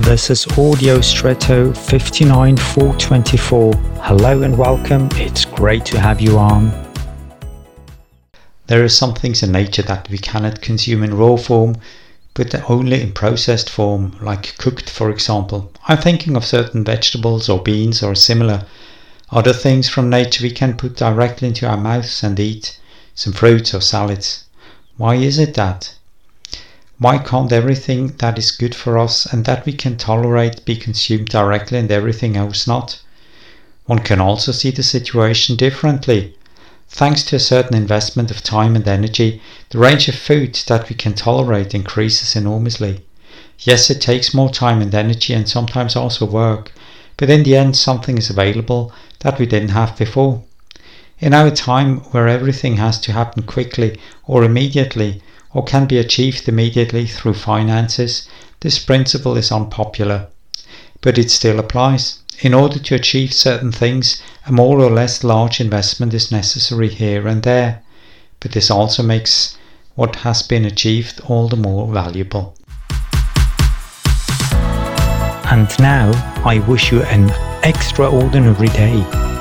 This is Audio Stretto 59424. Hello and welcome. It's great to have you on. There are some things in nature that we cannot consume in raw form, but only in processed form, like cooked, for example. I'm thinking of certain vegetables or beans or similar. Other things from nature we can put directly into our mouths and eat, some fruits or salads. Why is it that? Why can't everything that is good for us and that we can tolerate be consumed directly and everything else not? One can also see the situation differently. Thanks to a certain investment of time and energy, the range of food that we can tolerate increases enormously. Yes, it takes more time and energy and sometimes also work, but in the end something is available that we didn't have before. In our time where everything has to happen quickly or immediately, or can be achieved immediately through finances, this principle is unpopular. But it still applies. In order to achieve certain things, a more or less large investment is necessary here and there. But this also makes what has been achieved all the more valuable. And now I wish you an extraordinary day.